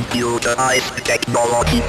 computerized technology.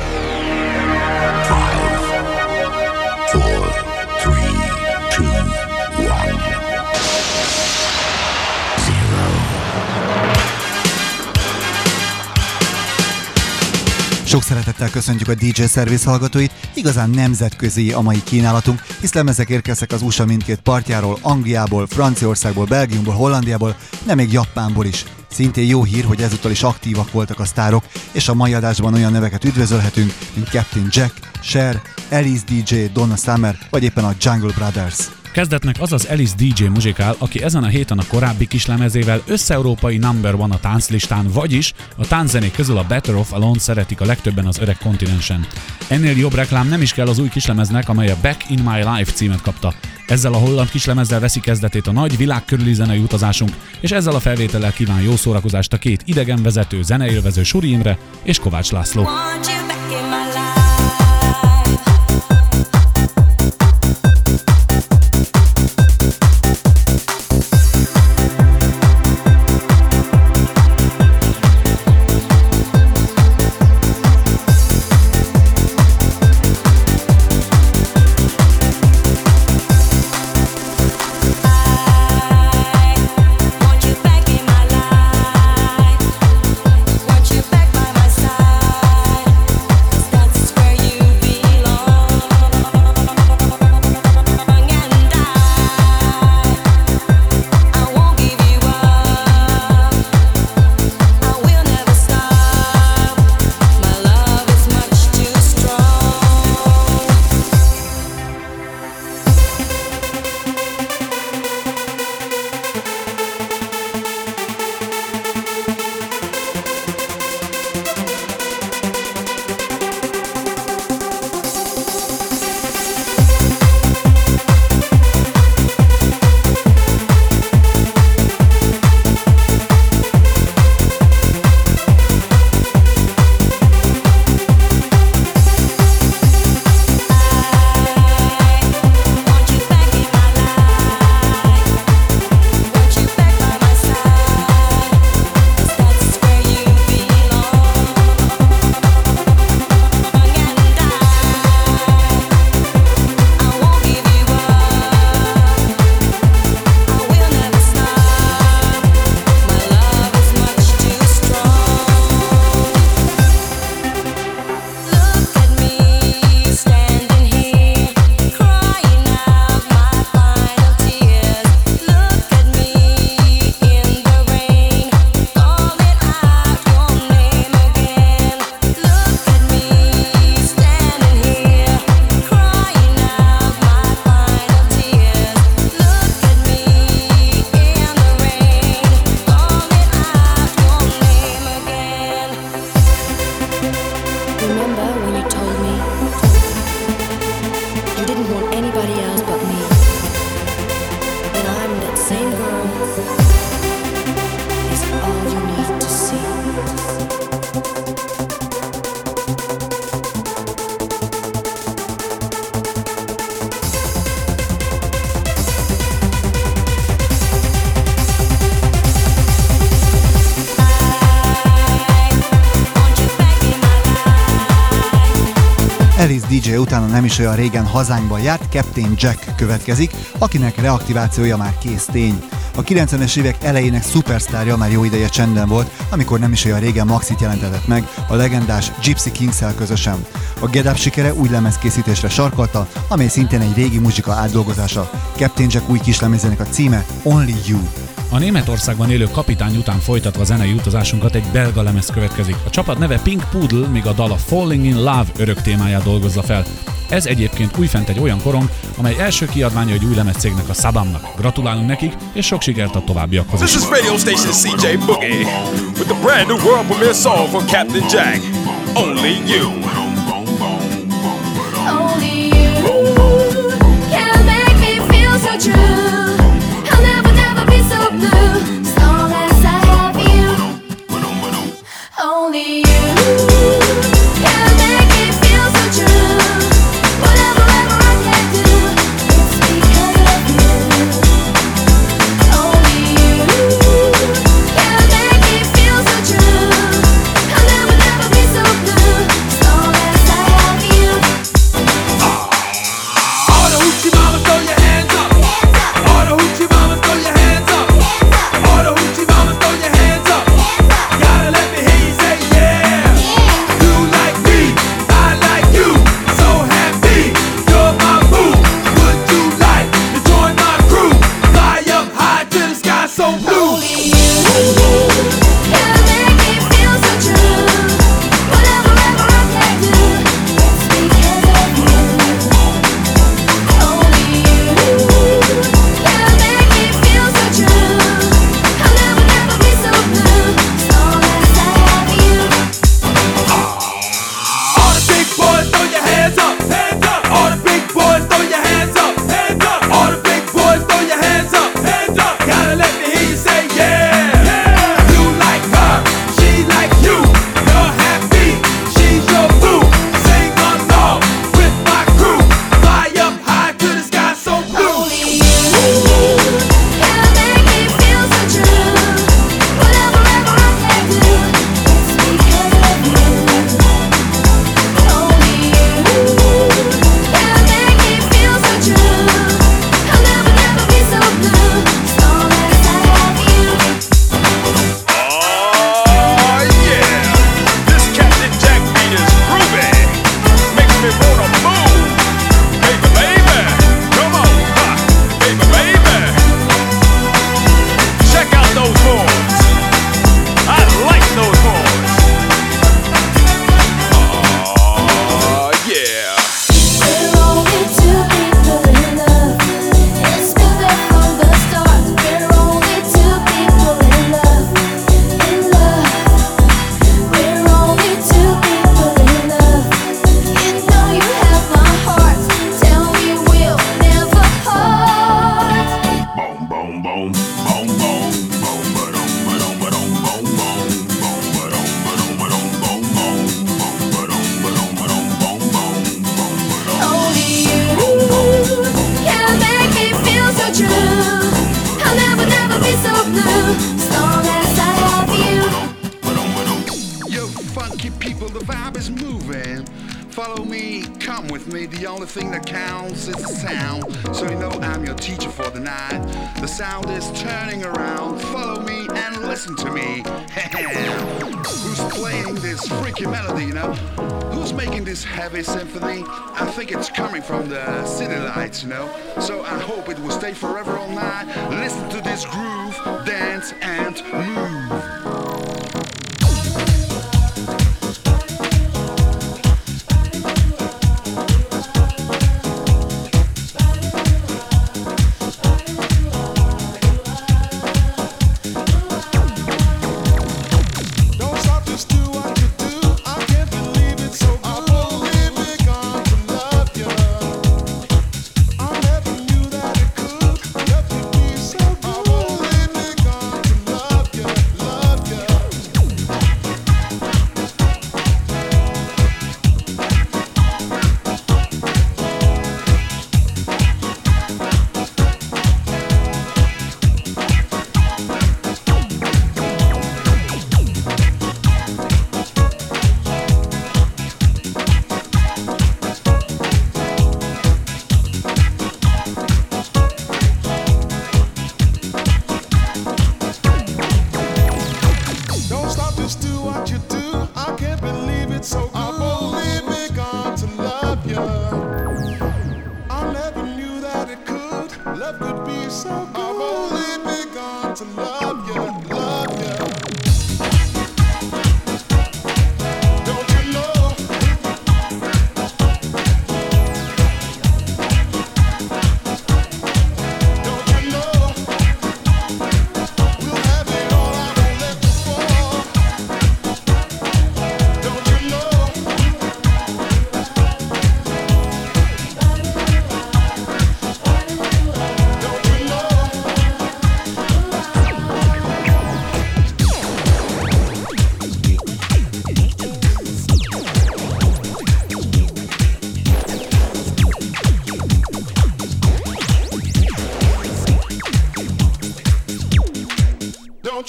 Sok szeretettel köszöntjük a DJ Service hallgatóit, igazán nemzetközi a mai kínálatunk, hisz lemezek érkeztek az USA mindkét partjáról, Angliából, Franciaországból, Belgiumból, Hollandiából, nem még Japánból is. Szintén jó hír, hogy ezúttal is aktívak voltak a sztárok, és a mai adásban olyan neveket üdvözölhetünk, mint Captain Jack, Cher, Alice DJ, Donna Summer, vagy éppen a Jungle Brothers. Kezdetnek az az Alice DJ muzsikál, aki ezen a héten a korábbi kislemezével összeurópai number van a tánclistán, vagyis a tánczenék közül a Better Off Alone szeretik a legtöbben az öreg kontinensen. Ennél jobb reklám nem is kell az új kislemeznek, amely a Back in My Life címet kapta. Ezzel a holland kislemezzel veszi kezdetét a nagy világ körüli zenei utazásunk, és ezzel a felvétellel kíván jó szórakozást a két idegenvezető, zeneélvező Suri Imre és Kovács László. Want you back in my life. Utána nem is olyan régen hazánkban járt, Captain Jack következik, akinek reaktivációja már kész tény. A 90-es évek elejének szupersztárja már jó ideje csenden volt, amikor nem is olyan régen Maxit jelentetett meg a legendás Gypsy kings közösen. A Get Up sikere új lemezkészítésre sarkalta, amely szintén egy régi muzsika átdolgozása. Captain Jack új kislemezének a címe Only You. A Németországban élő kapitány után folytatva zenei utazásunkat egy belga lemez következik. A csapat neve Pink Poodle, míg a dal a Falling in Love örök témáját dolgozza fel. Ez egyébként újfent egy olyan korong, amely első kiadványa egy új lemezcégnek a Sabamnak. Gratulálunk nekik, és sok sikert a továbbiakhoz This is. is radio station CJ Boogie with the brand new world premiere song from Captain Jack. Only you.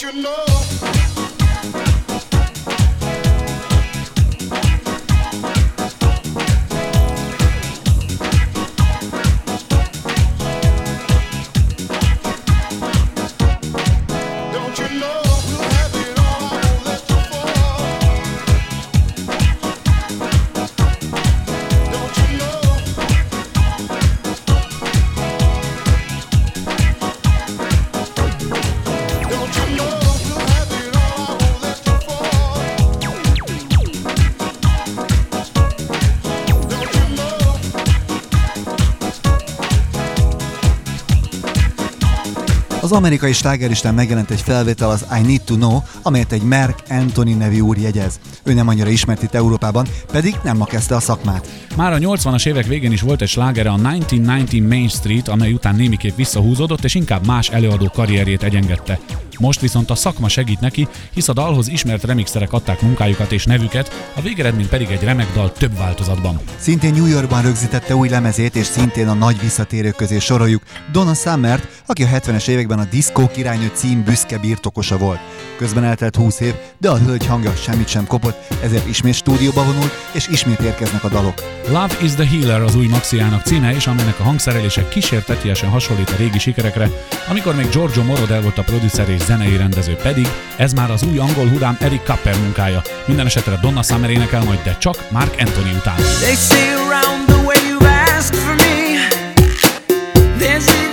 You know? Az amerikai slágeristen megjelent egy felvétel az I Need to Know, amelyet egy Mark Anthony nevű úr jegyez. Ő nem annyira ismert itt Európában, pedig nem ma kezdte a szakmát. Már a 80-as évek végén is volt egy slágere a 1990 Main Street, amely után némiképp visszahúzódott, és inkább más előadó karrierjét egyengette. Most viszont a szakma segít neki, hisz a dalhoz ismert remixerek adták munkájukat és nevüket, a végeredmény pedig egy remek dal több változatban. Szintén New Yorkban rögzítette új lemezét, és szintén a nagy visszatérők közé soroljuk Donna Summert, aki a 70-es években a Disco királynő cím büszke birtokosa volt. Közben eltelt 20 év, de a hölgy hangja semmit sem kopott, ezért ismét stúdióba vonult, és ismét érkeznek a dalok. Love is the Healer az új maxiának címe, és amelynek a hangszerelése kísértetiesen hasonlít a régi sikerekre, amikor még Giorgio Moroder volt a producer és zenei rendező pedig, ez már az új angol hurám Eric Kapper munkája. Minden esetre Donna Summer énekel majd, de csak Mark Anthony után. They say around the way you've asked for me. There's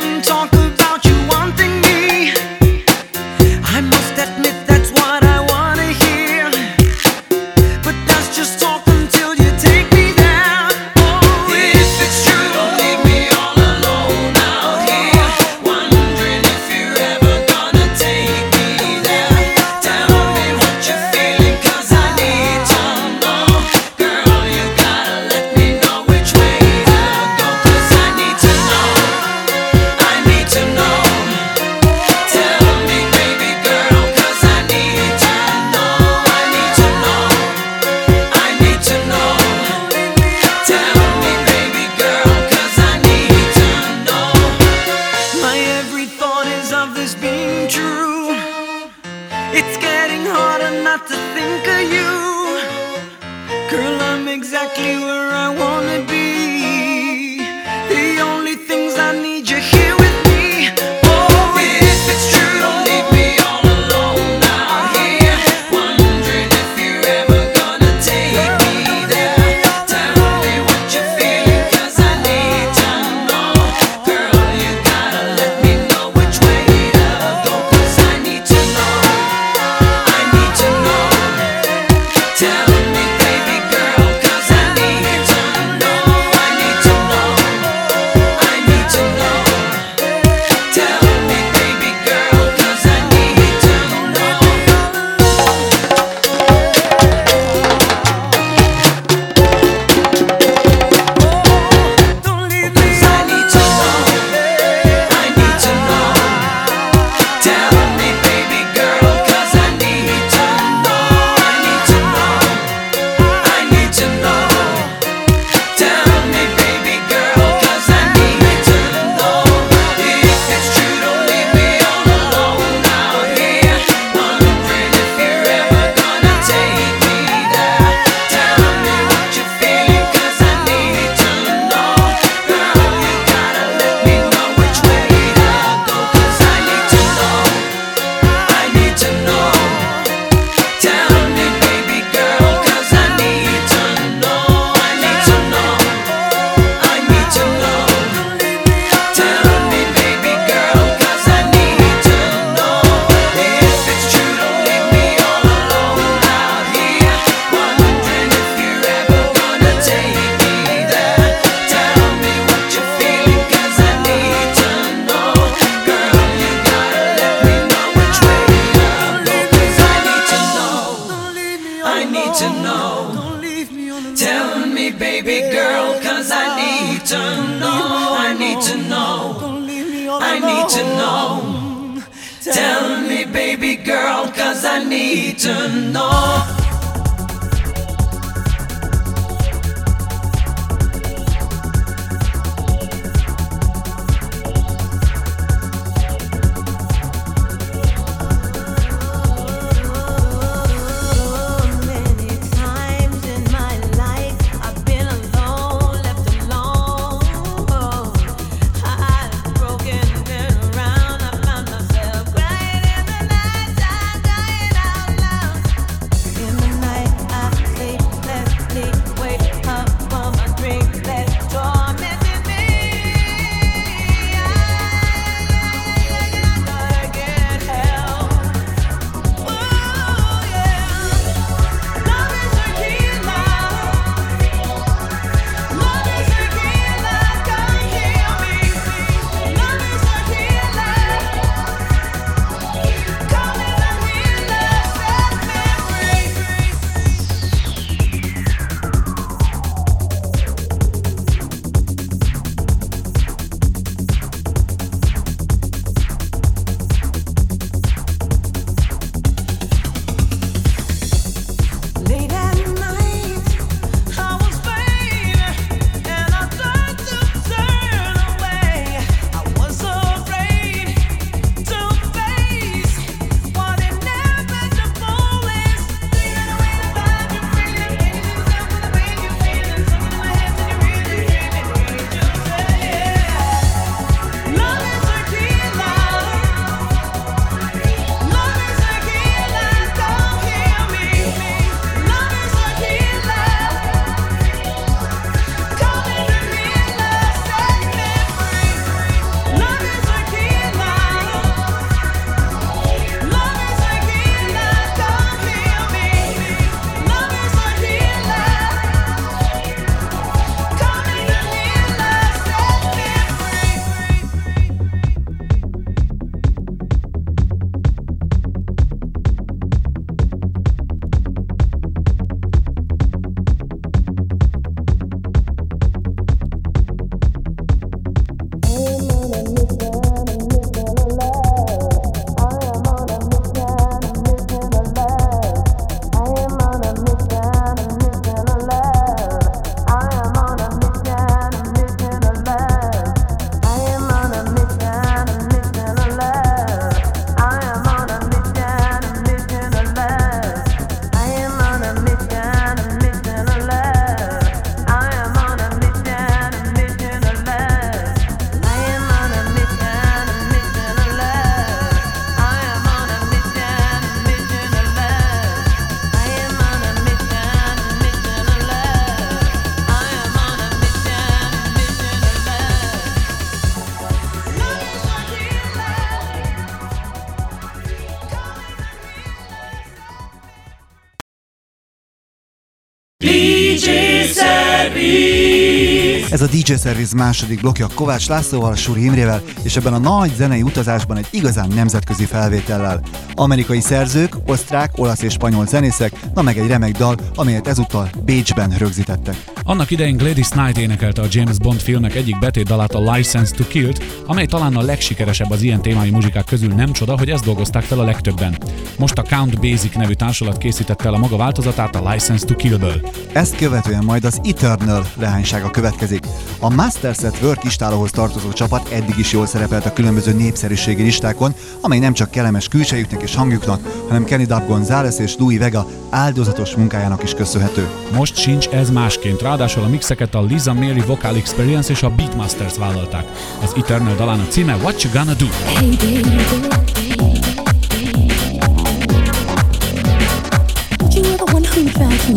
Ez a DJ Service második blokja Kovács Lászlóval, Suri Imrével, és ebben a nagy zenei utazásban egy igazán nemzetközi felvétellel. Amerikai szerzők, osztrák, olasz és spanyol zenészek, na meg egy remek dal, amelyet ezúttal Bécsben rögzítettek. Annak idején Gladys Knight énekelte a James Bond filmek egyik betétdalát a License to kill amely talán a legsikeresebb az ilyen témájú muzsikák közül nem csoda, hogy ezt dolgozták fel a legtöbben. Most a Count Basic nevű társulat készítette el a maga változatát a License to Kill-ből. Ezt követően majd az Eternal lehánysága következik. A Masters at Work istálóhoz tartozó csapat eddig is jól szerepelt a különböző népszerűségi listákon, amely nem csak kellemes külsejüknek és hangjuknak, hanem Kenny Dub González és Louis Vega áldozatos munkájának is köszönhető. Most sincs ez másként, ráadásul a mixeket a Lisa Mary Vocal Experience és a Beatmasters vállalták. Az Eternal dalán a címe What You Gonna Do? Hey baby,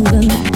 Would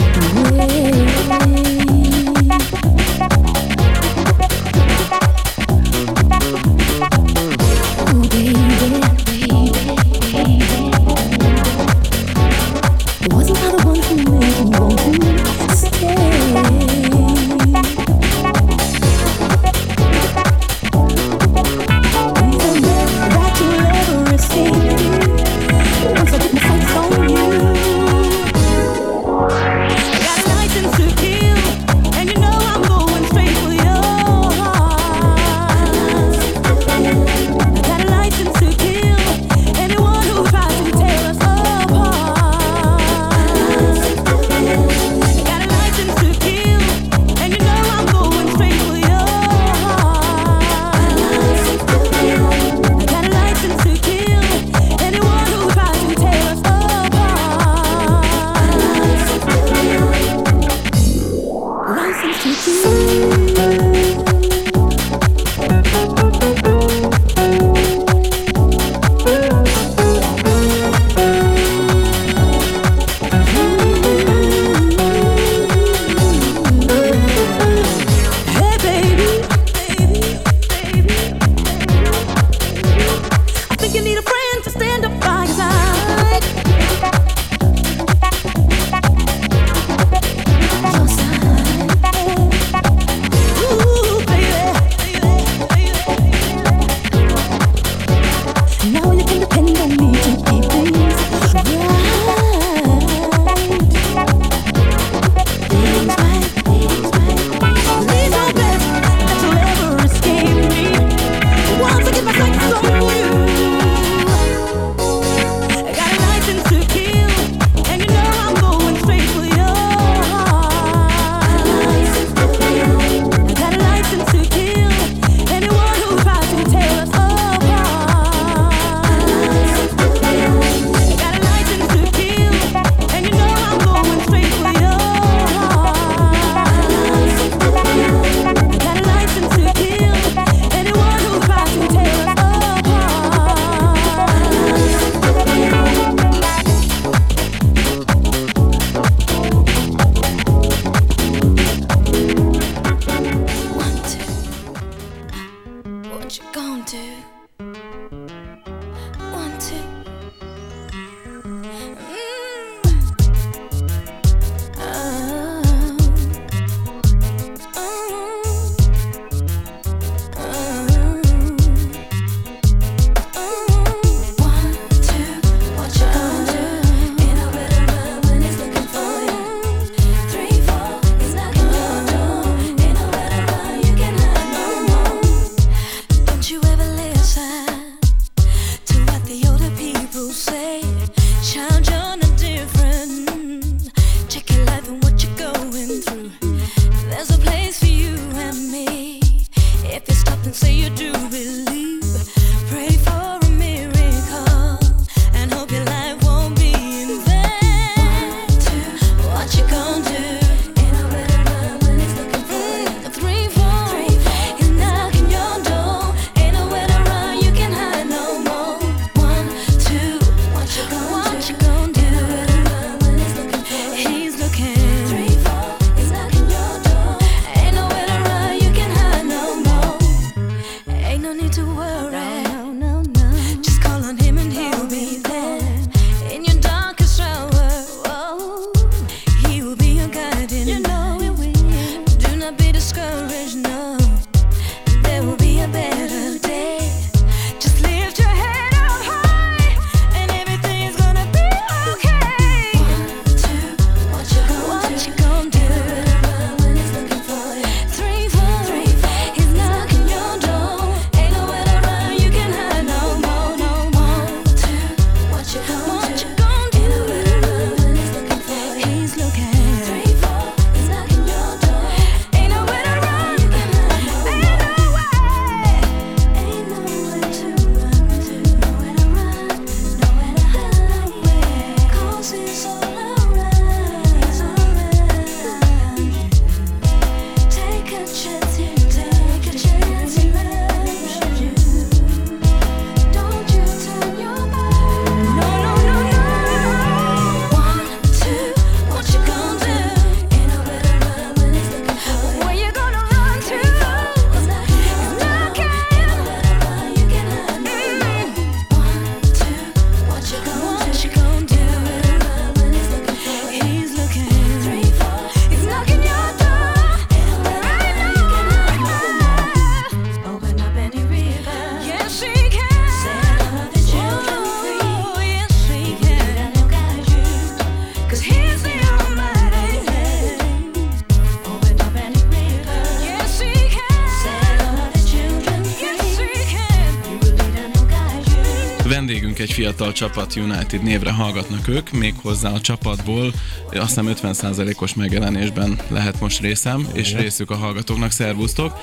fiatal csapat United névre hallgatnak ők, méghozzá a csapatból azt hiszem 50%-os megjelenésben lehet most részem, és részük a hallgatóknak, szervusztok.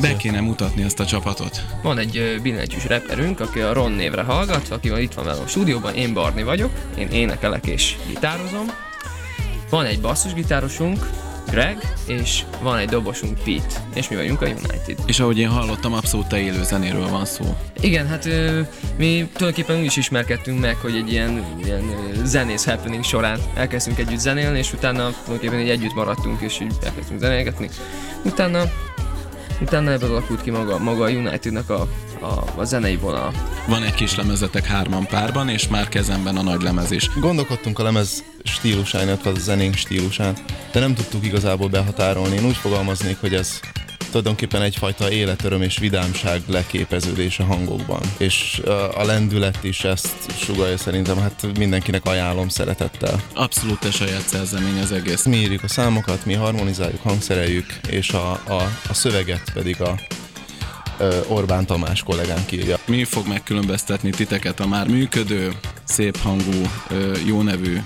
Be kéne mutatni ezt a csapatot. Van egy billentyűs reperünk, aki a Ron névre hallgat, aki van itt van velem a stúdióban, én Barni vagyok, én énekelek és gitározom. Van egy basszusgitárosunk, Greg, és van egy dobosunk Pete, és mi vagyunk a United. És ahogy én hallottam, abszolút te élő zenéről van szó. Igen, hát mi tulajdonképpen úgy is ismerkedtünk meg, hogy egy ilyen, ilyen zenész happening során elkezdtünk együtt zenélni, és utána tulajdonképpen így együtt maradtunk, és így elkezdtünk zenélgetni. Utána, utána ebből alakult ki maga, maga a Unitednak a, a, a zenei vonal. Van egy kis lemezetek hárman párban, és már kezemben a nagy lemez is. Gondolkodtunk a lemez stílusán, illetve a zenénk stílusán, de nem tudtuk igazából behatárolni. Én úgy fogalmaznék, hogy ez tulajdonképpen egyfajta életöröm és vidámság leképeződés a hangokban. És a lendület is ezt sugalja szerintem, hát mindenkinek ajánlom szeretettel. Abszolút te saját szerzemény az egész. Mi írjuk a számokat, mi harmonizáljuk, hangszereljük, és a, a, a szöveget pedig a Orbán Tamás kollégánk írja. Mi fog megkülönböztetni titeket a már működő, szép hangú, jó nevű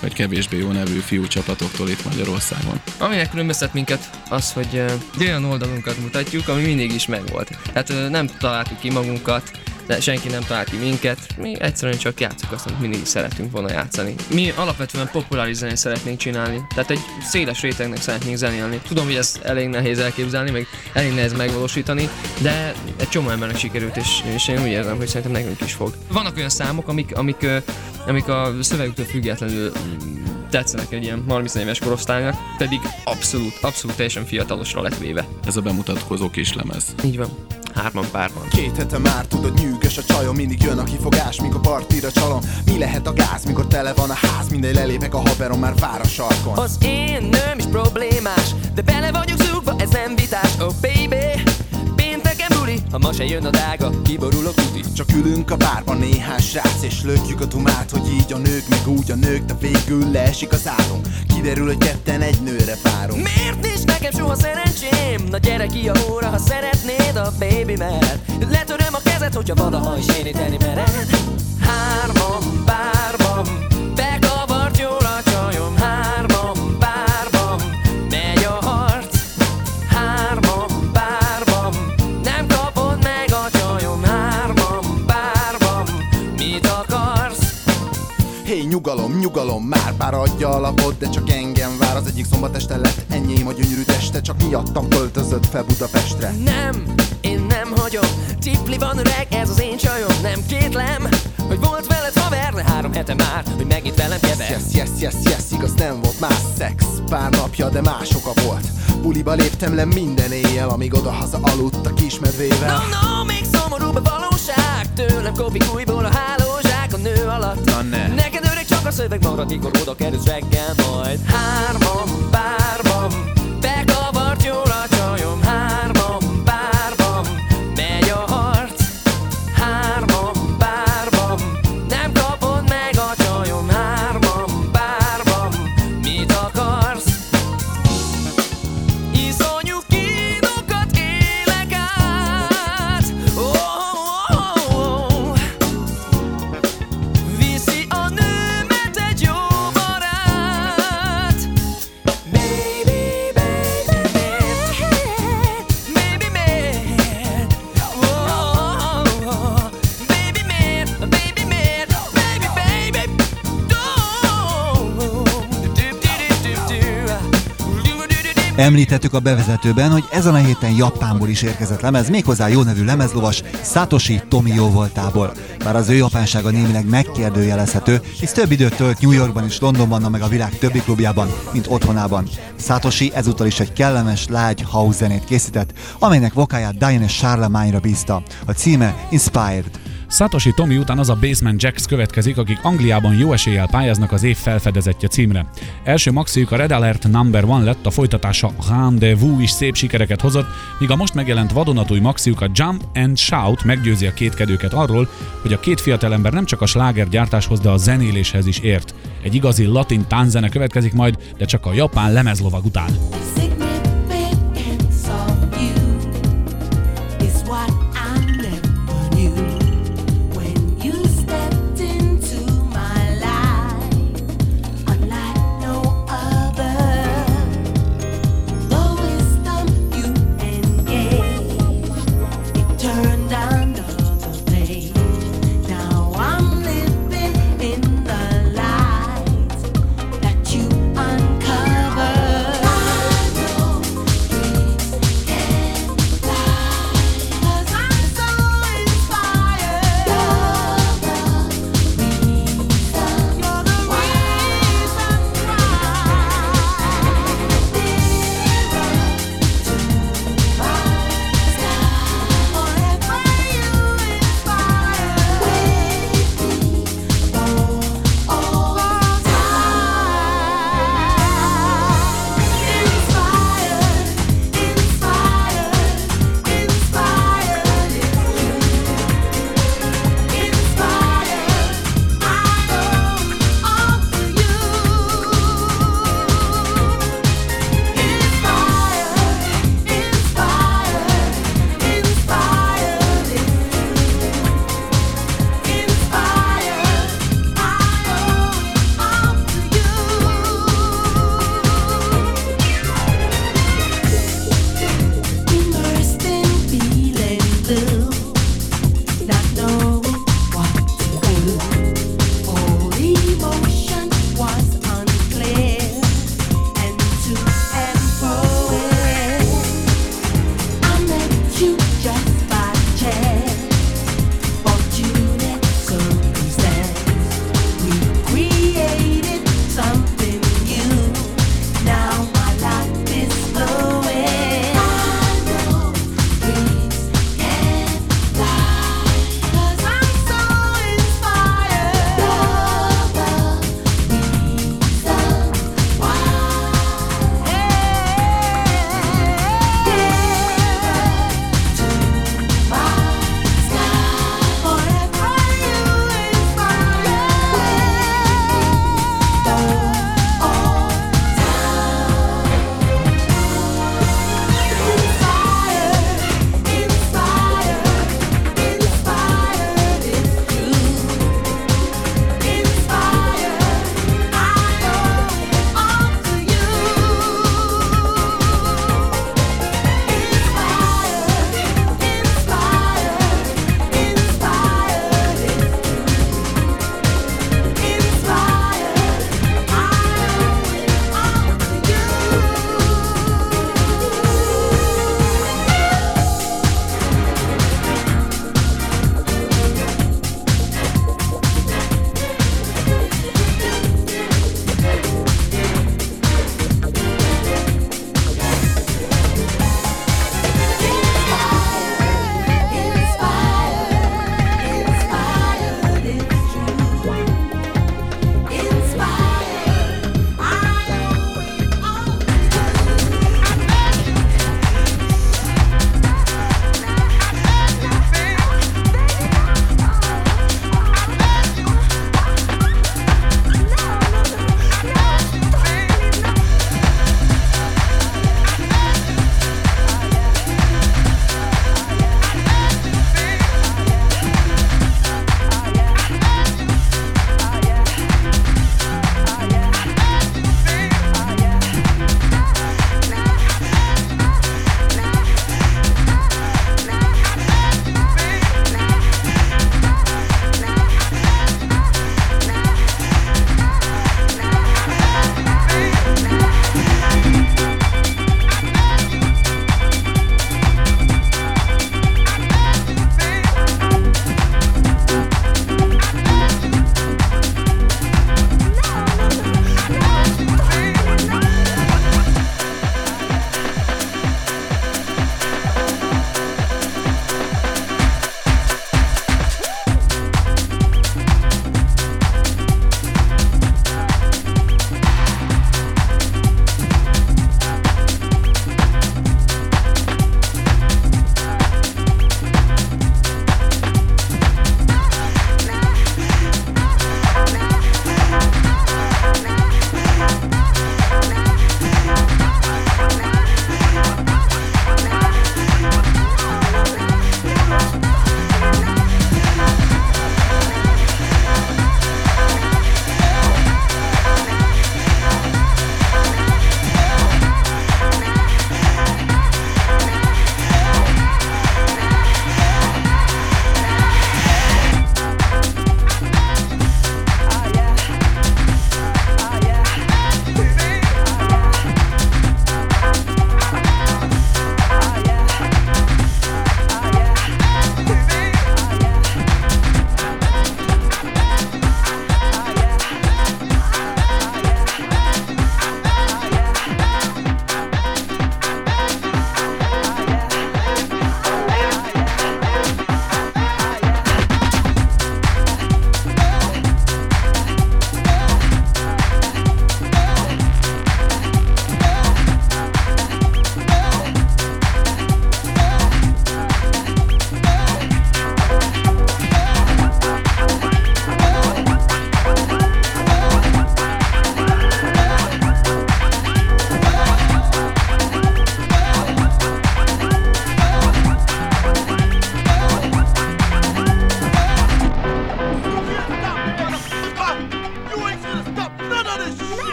vagy kevésbé jó nevű fiú csapatoktól itt Magyarországon. Ami megkülönböztet minket az, hogy olyan oldalunkat mutatjuk, ami mindig is megvolt. Hát ö, nem találtuk ki magunkat, de senki nem talált ki minket, mi egyszerűen csak játszunk azt, amit mindig szeretünk volna játszani. Mi alapvetően populáris zenét szeretnénk csinálni, tehát egy széles rétegnek szeretnénk zenélni. Tudom, hogy ez elég nehéz elképzelni, meg elég nehéz megvalósítani, de egy csomó embernek sikerült, és, és én úgy érzem, hogy szerintem nekünk is fog. Vannak olyan számok, amik, amik, amik a szövegüktől függetlenül mm, tetszenek egy ilyen 30 éves korosztálynak, pedig abszolút, abszolút teljesen fiatalosra lett véve. Ez a bemutatkozó kis lemez. Így van. Hárman párban. Két hete már tudod nyűgös a csajom Mindig jön a kifogás, mikor partira csalom. Mi lehet a gáz, mikor tele van a ház Mindegy lelépek a haverom, már vár a sarkon. Az én nőm is problémás De bele vagyok zúgva, ez nem vitás. Oh baby ha ma se jön a dága Kiborul a kuti Csak ülünk a bárban néhány srác És lökjük a tumát, hogy így a nők Meg úgy a nők, de végül leesik az álom. Kiderül, hogy ketten egy nőre várunk. Miért nincs nekem soha szerencsém? Na gyere ki a óra, ha szeretnéd a baby mert Letöröm a kezed, hogyha valaha is érinteni mered. Hárman, párban nyugalom, nyugalom, már bár adja a lapot, de csak engem vár. Az egyik szombat este lett, enyém a gyönyörű teste Csak miattam költözött fel Budapestre. Nem, én nem hagyom Tipli van öreg, ez az én csajom. Nem kétlem, hogy volt veled haver De három hete már, hogy megint velem kever Yes, yes, yes, yes, igaz nem volt más szex Pár napja, de más oka volt. Buliba léptem le minden éjjel Amíg odahaza aludt a kismedvével. No, no, még szomorúbb a valóság. Tőlem kopik újból a hálózsák a nő alatt Na ne. Csak a szöveg marad, mikor oda kerülsz reggel majd. Hárman, párban Bekavart jól a Említettük a bevezetőben, hogy ezen a héten Japánból is érkezett lemez, méghozzá jó nevű lemezlovas Satoshi Tomio voltából. Bár az ő japánsága némileg megkérdőjelezhető, hisz több időt tölt New Yorkban és Londonban, meg a világ többi klubjában, mint otthonában. Satoshi ezúttal is egy kellemes, lágy house zenét készített, amelynek vokáját Diane Charlemagne-ra bízta. A címe Inspired. Satoshi Tomi után az a Basement Jacks következik, akik Angliában jó eséllyel pályáznak az év felfedezetje címre. Első maxiuk a Red Alert Number One lett, a folytatása Rendezvous is szép sikereket hozott, míg a most megjelent vadonatúj maxiuk a Jump and Shout meggyőzi a kétkedőket arról, hogy a két fiatalember nem csak a sláger gyártáshoz, de a zenéléshez is ért. Egy igazi latin tánzene következik majd, de csak a japán lemezlovag után. Significance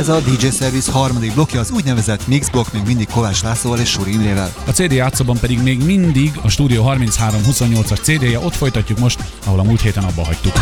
Ez a DJ Service harmadik blokja, az úgynevezett Mix Block még mindig Kovács Lászlóval és Suri Imrével. A CD játszóban pedig még mindig a Studio 3328-as CD-je, ott folytatjuk most, ahol a múlt héten abba hagytuk.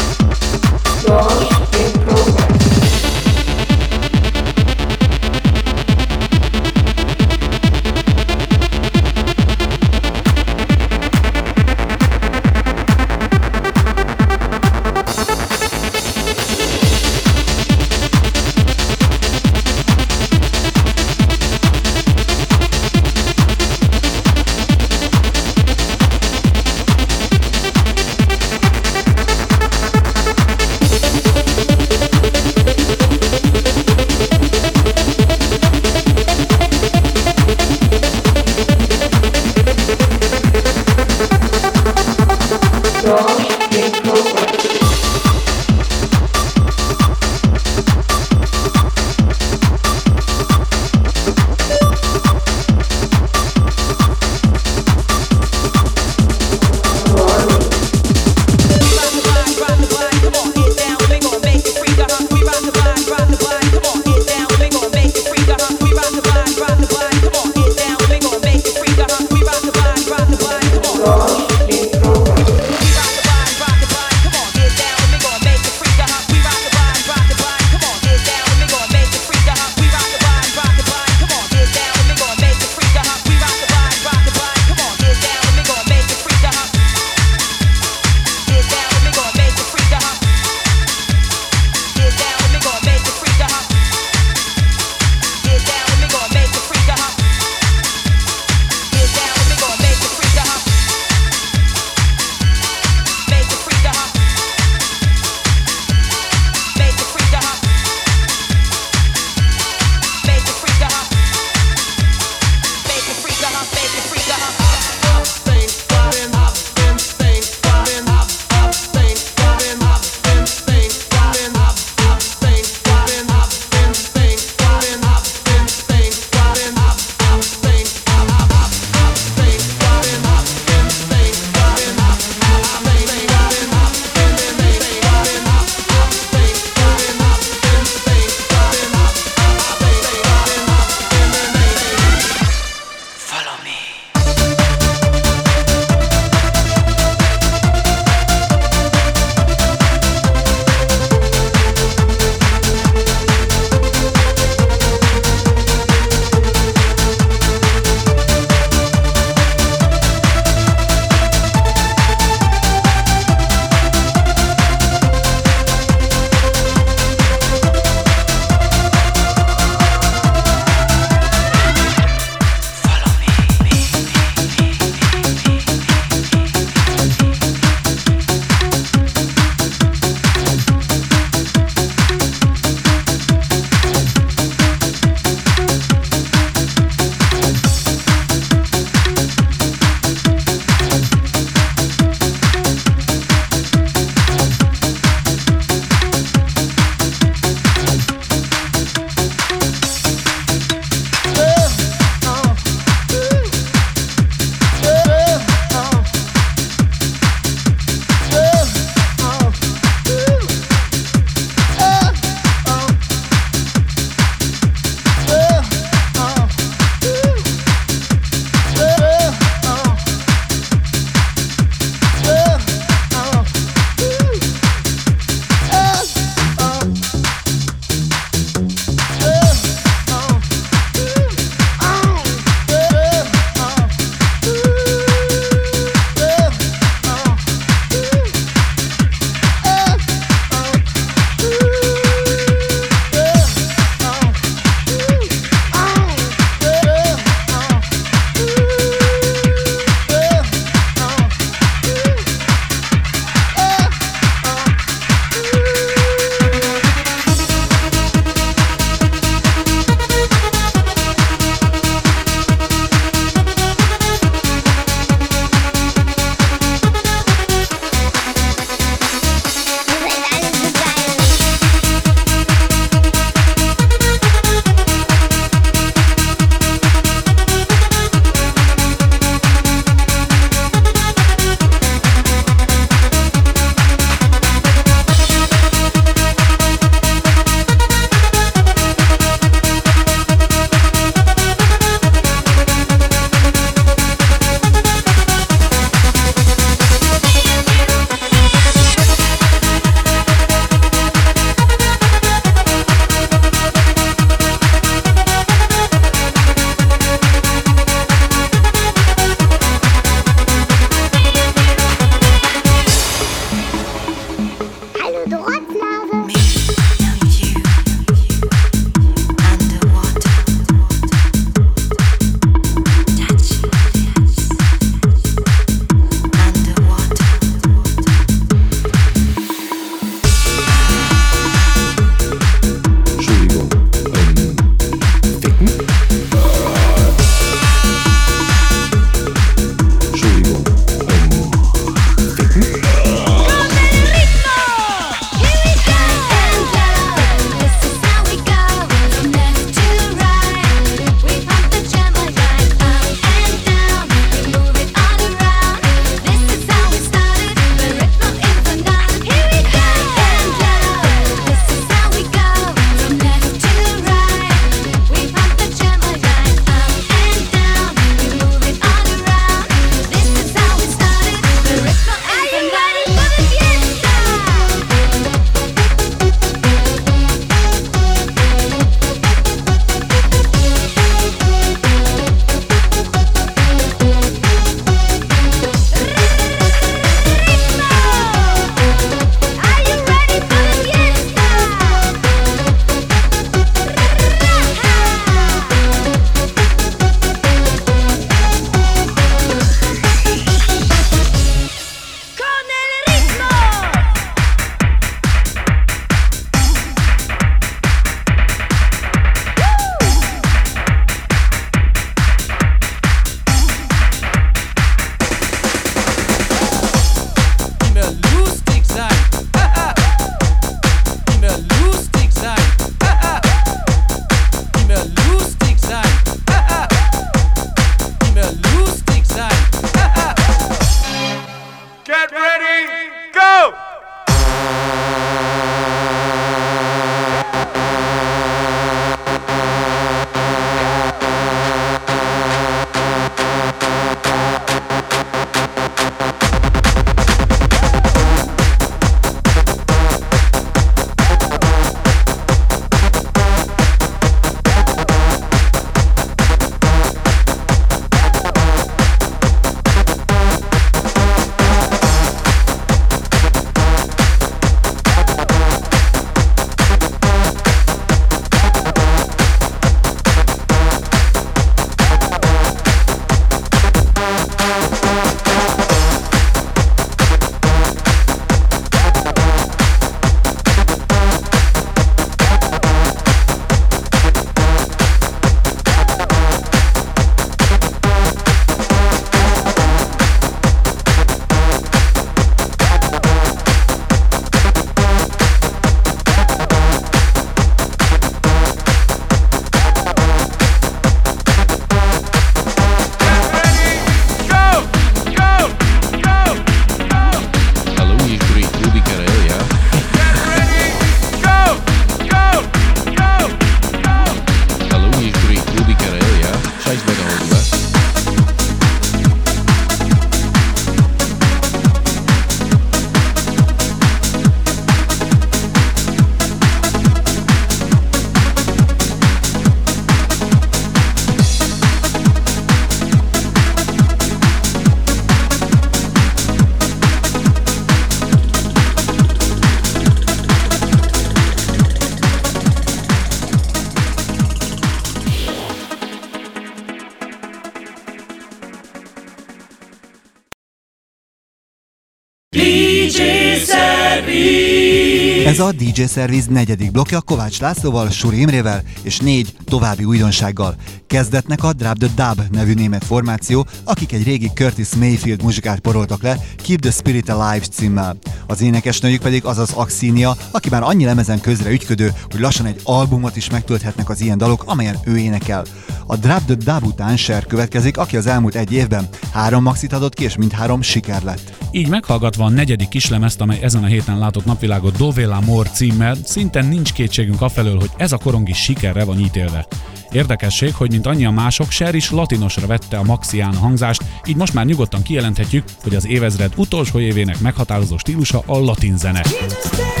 A DJ Service negyedik blokja Kovács Lászlóval, Suri Imrével és négy további újdonsággal. Kezdetnek a Drab the Dub nevű német formáció, akik egy régi Curtis Mayfield muzsikát poroltak le Keep the Spirit Alive címmel. Az énekesnőjük pedig az az Axinia, aki már annyi lemezen közre ügyködő, hogy lassan egy albumot is megtölthetnek az ilyen dalok, amelyen ő énekel. A Drab the Dub után Cher következik, aki az elmúlt egy évben három maxit adott ki, és mindhárom siker lett. Így meghallgatva a negyedik kislemezt, amely ezen a héten látott napvilágot Dovela Mor címmel, szinten nincs kétségünk afelől, hogy ez a korong is sikerre van ítélve. Érdekesség, hogy mint annyian mások, Cher is latinosra vette a maxián hangzást, így most már nyugodtan kijelenthetjük, hogy az évezred utolsó évének meghatározó stílusa a latin zene. funky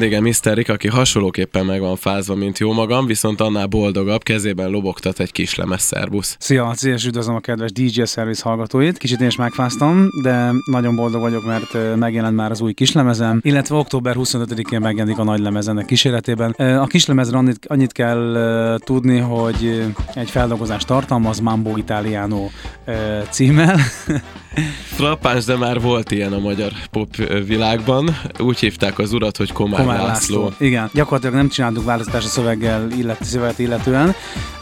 Stúdiónk vendége Mr. Rick, aki hasonlóképpen meg van fázva, mint jó magam, viszont annál boldogabb, kezében lobogtat egy kis lemez szervusz. Szia, szíves üdvözlöm a kedves DJ Service hallgatóit. Kicsit én is megfáztam, de nagyon boldog vagyok, mert megjelent már az új kislemezem, illetve október 25-én megjelenik a nagy lemezennek kíséretében. Ö, A kislemezre annyit, annyit kell tudni, hogy egy feldolgozást tartalmaz Mambo Italiano címmel. Frappáns, de már volt ilyen a magyar pop világban. Úgy hívták az urat, hogy Komár, Komár László. Igen, gyakorlatilag nem csináltuk változtatást a szöveggel, illet, szöveget illetően,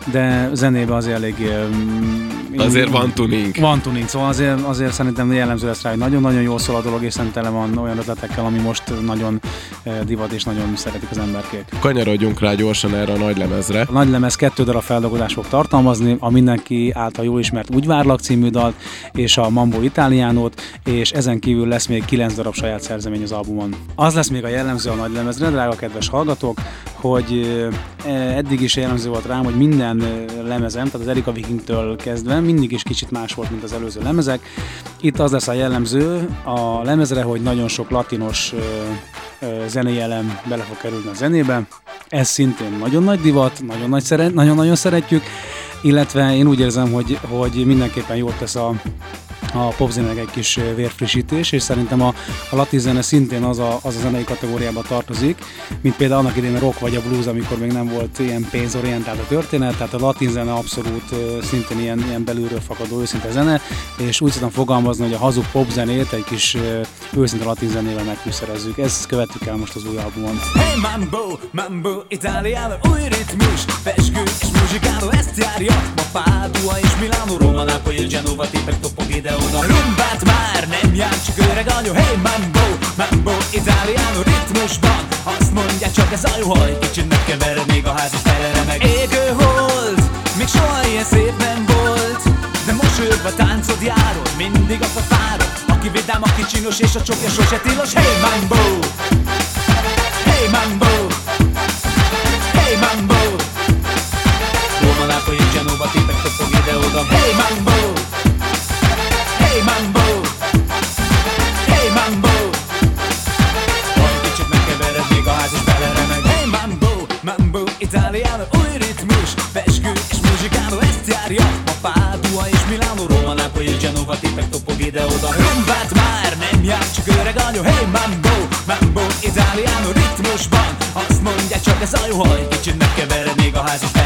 de zenébe azért elég... um, Azért van tuning. Van tuning, szóval azért, azért szerintem jellemző lesz rá, hogy nagyon-nagyon jól szól a dolog, és szerintem tele van olyan ötletekkel, ami most nagyon eh, divat, és nagyon szeretik az emberkék. Kanyarodjunk rá gyorsan erre a nagy lemezre. A nagy lemez kettő darab feldolgozást fog tartalmazni, a mindenki által jól ismert Úgy várlak című dalt, és a Mambo Italiánót, és ezen kívül lesz még kilenc darab saját szerzemény az albumon. Az lesz még a jellemző a nagy lemezre, drága kedves hallgatók, hogy eh, eddig is jellemző volt rám, hogy minden lemezem, tehát az Erika Vikingtől kezdve mindig is kicsit más volt, mint az előző lemezek. Itt az lesz a jellemző a lemezre, hogy nagyon sok latinos zenei elem bele fog kerülni a zenébe. Ez szintén nagyon nagy divat, nagyon, nagy szeret, nagyon-nagyon szeretjük, illetve én úgy érzem, hogy, hogy mindenképpen jót tesz a, a popzenének egy kis vérfrissítés, és szerintem a, a latin zene szintén az a, az a zenei kategóriába tartozik, mint például annak idén a rock vagy a blues, amikor még nem volt ilyen pénzorientált a történet, tehát a latin zene abszolút szintén ilyen, ilyen belülről fakadó őszinte zene, és úgy szoktam fogalmazni, hogy a hazug popzenét egy kis őszinte latin zenével megfűszerezzük. Ezt követtük el most az új albumon. Hey mambo, mambo italiano, új ritmus, pesgő muzsikáló, ezt járja. Ma Pádua és Milano, Roma, Napoli, Genova, tépek, topog ide-oda Rumbát már nem jár, csak öreg anyu. Hey mambo, mambo italiano, ritmusban. Azt mondják csak ez a jó haj, kicsit megkevered még a ház is meg. Égő hold, még soha ilyen szép nem volt. De mosolyogva táncod járod, mindig a fárod Aki vidám, aki csinos és a csokja sose tilos. Hey mambo, hey mambo! Hey mambo Napoli, Genova, tépek, topog ide-oda Hey mambo Hey mambo Hey mambo Olyan kicsit megkevered még a ház is beleremeg. Hey mambo, mambo, italiano, új ritmus. Pesgő és muzsikáló, ezt járja. A Pádua és Milano, Roma, Napoli, Genova, tépek, topog ide-oda Rumbát már nem jár, csak öreg anyu Hey mambo, mambo, italiano, ritmusban. Azt mondják csak ez a jó haj, kicsit megkevered még a ház is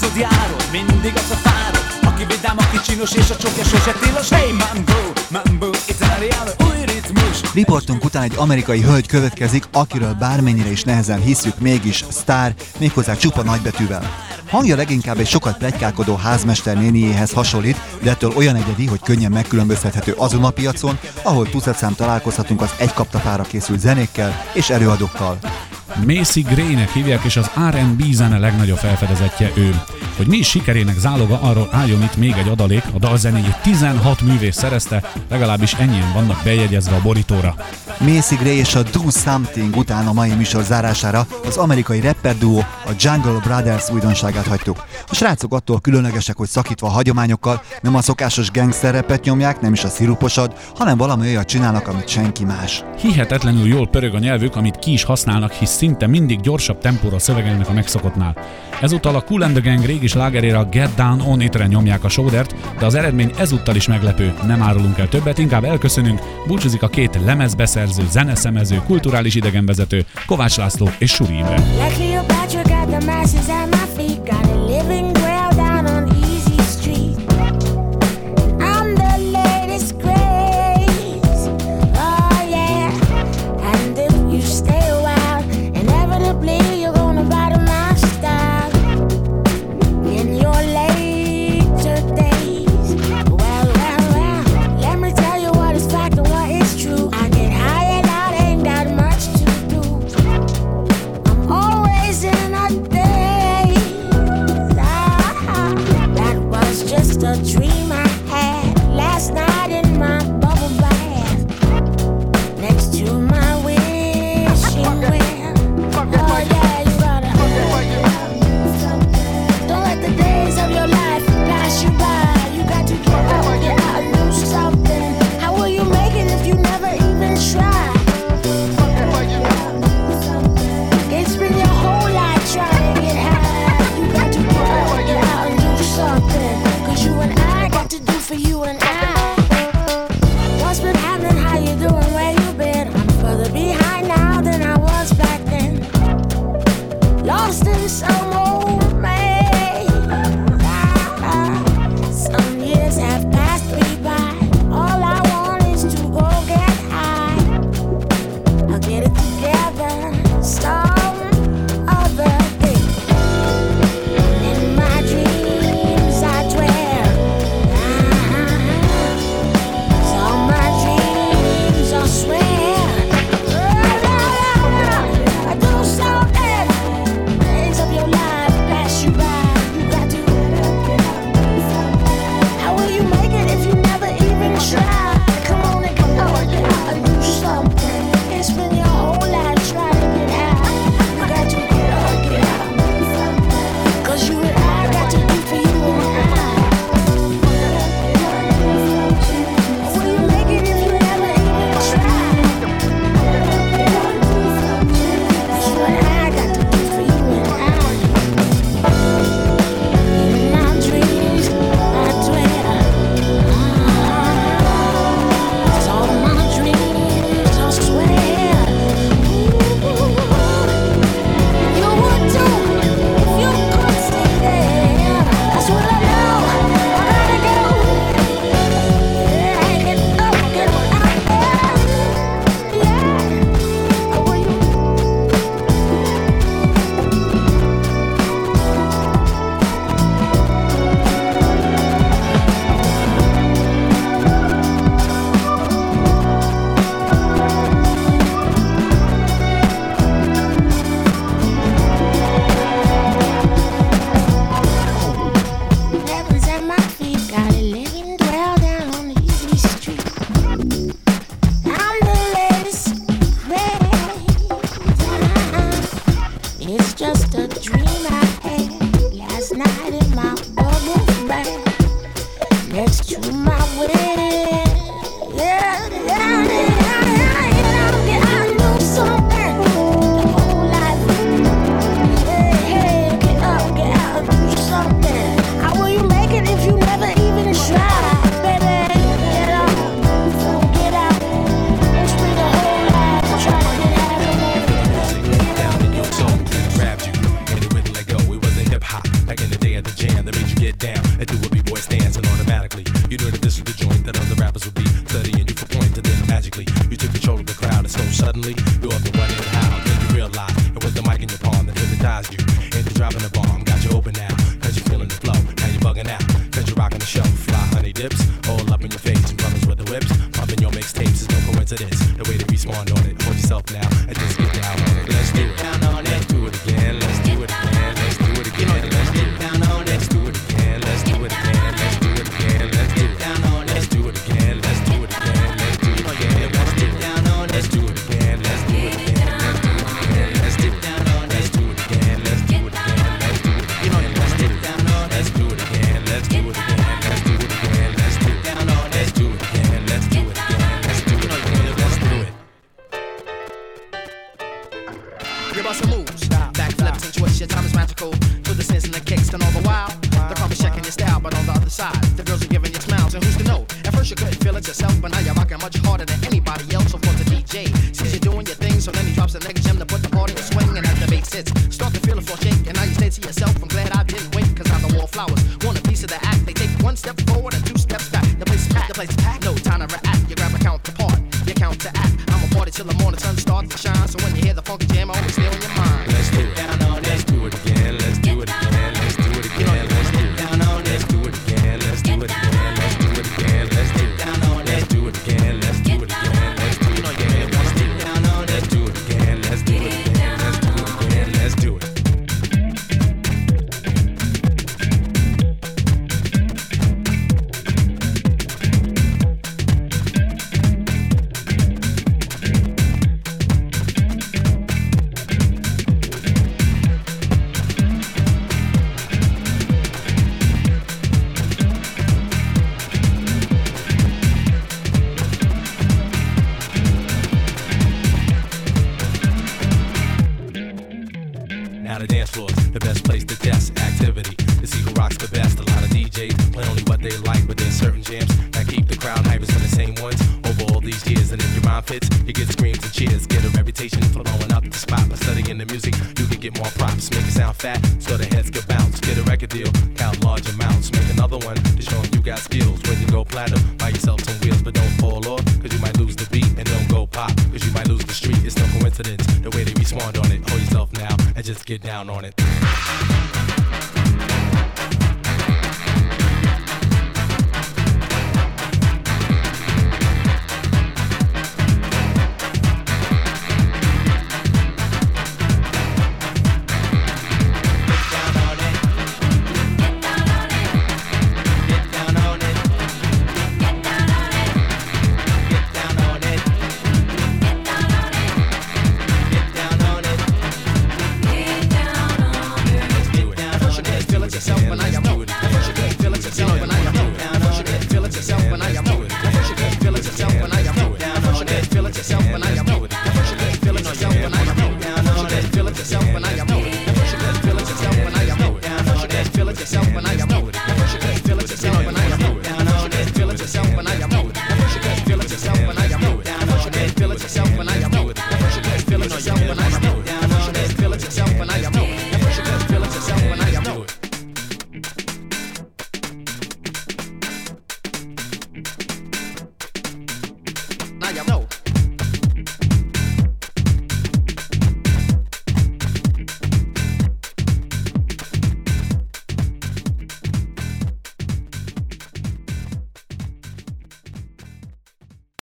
táncod járod, mindig az a fárod Aki vidám, aki csinos és a csokja sose tilos Hey mambo, mambo, italiano, új ritmus Riportunk után egy amerikai hölgy következik, akiről bármennyire is nehezen hiszük, mégis sztár, méghozzá csupa nagybetűvel. Hangja leginkább egy sokat plegykálkodó házmester néniéhez hasonlít, de ettől olyan egyedi, hogy könnyen megkülönböztethető azon a piacon, ahol tucatszám találkozhatunk az egy kaptafára készült zenékkel és előadókkal. Macy Gray-nek hívják, és az R&B zene legnagyobb felfedezetje ő. Hogy mi is sikerének záloga, arról álljon itt még egy adalék, a dalzenéjét 16 művész szerezte, legalábbis ennyien vannak bejegyezve a borítóra. Macy Gray és a Do Something után a mai műsor zárására az amerikai rapper duo a Jungle Brothers újdonságát hagytuk. A srácok attól különlegesek, hogy szakítva a hagyományokkal nem a szokásos gangster repet nyomják, nem is a sziruposad, hanem valami olyat csinálnak, amit senki más. Hihetetlenül jól pörög a nyelvük, amit ki is használnak, hisz szinte mindig gyorsabb tempóra szövegelnek a megszokottnál. Ezúttal a Cool and the Gang régi slágerére a Get Down On It-re nyomják a sódert, de az eredmény ezúttal is meglepő. Nem árulunk el többet, inkább elköszönünk. Búcsúzik a két lemezbeszerző, zeneszemező, kulturális idegenvezető, Kovács László és Suri Imre. Like last night in my